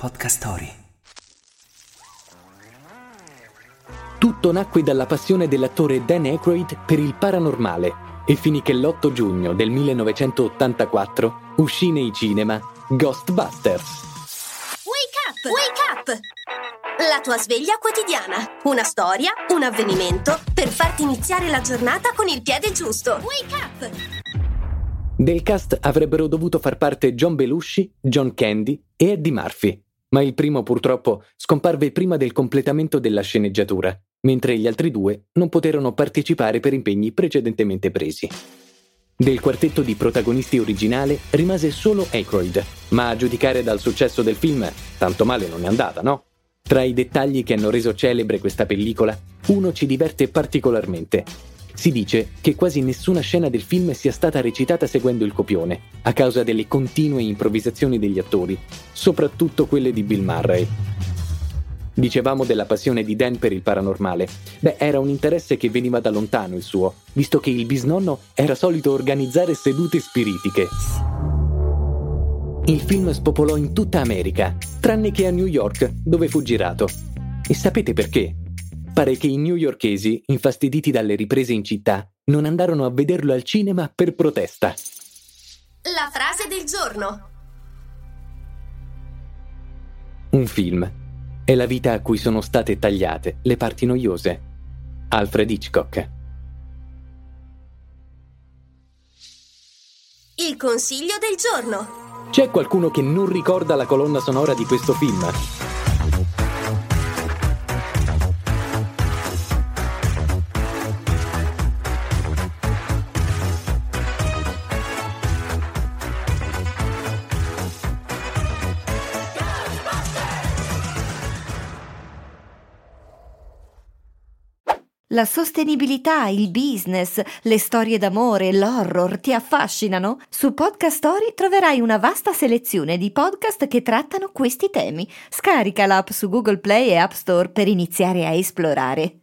Podcast Story. Tutto nacque dalla passione dell'attore Dan Aykroyd per il paranormale e finì che l'8 giugno del 1984 uscì nei cinema Ghostbusters. Wake up! Wake up! La tua sveglia quotidiana. Una storia, un avvenimento per farti iniziare la giornata con il piede giusto. Wake up! Del cast avrebbero dovuto far parte John Belushi, John Candy e Eddie Murphy, ma il primo purtroppo scomparve prima del completamento della sceneggiatura, mentre gli altri due non poterono partecipare per impegni precedentemente presi. Del quartetto di protagonisti originale rimase solo Aykroyd, ma a giudicare dal successo del film, tanto male non è andata, no? Tra i dettagli che hanno reso celebre questa pellicola, uno ci diverte particolarmente. Si dice che quasi nessuna scena del film sia stata recitata seguendo il copione, a causa delle continue improvvisazioni degli attori, soprattutto quelle di Bill Murray. Dicevamo della passione di Dan per il paranormale. Beh, era un interesse che veniva da lontano il suo, visto che il bisnonno era solito organizzare sedute spiritiche. Il film spopolò in tutta America, tranne che a New York, dove fu girato. E sapete perché? Pare che i newyorkesi, infastiditi dalle riprese in città, non andarono a vederlo al cinema per protesta. La frase del giorno. Un film è la vita a cui sono state tagliate le parti noiose. Alfred Hitchcock. Il consiglio del giorno. C'è qualcuno che non ricorda la colonna sonora di questo film? La sostenibilità, il business, le storie d'amore, l'horror ti affascinano? Su Podcast Story troverai una vasta selezione di podcast che trattano questi temi. Scarica l'app su Google Play e App Store per iniziare a esplorare.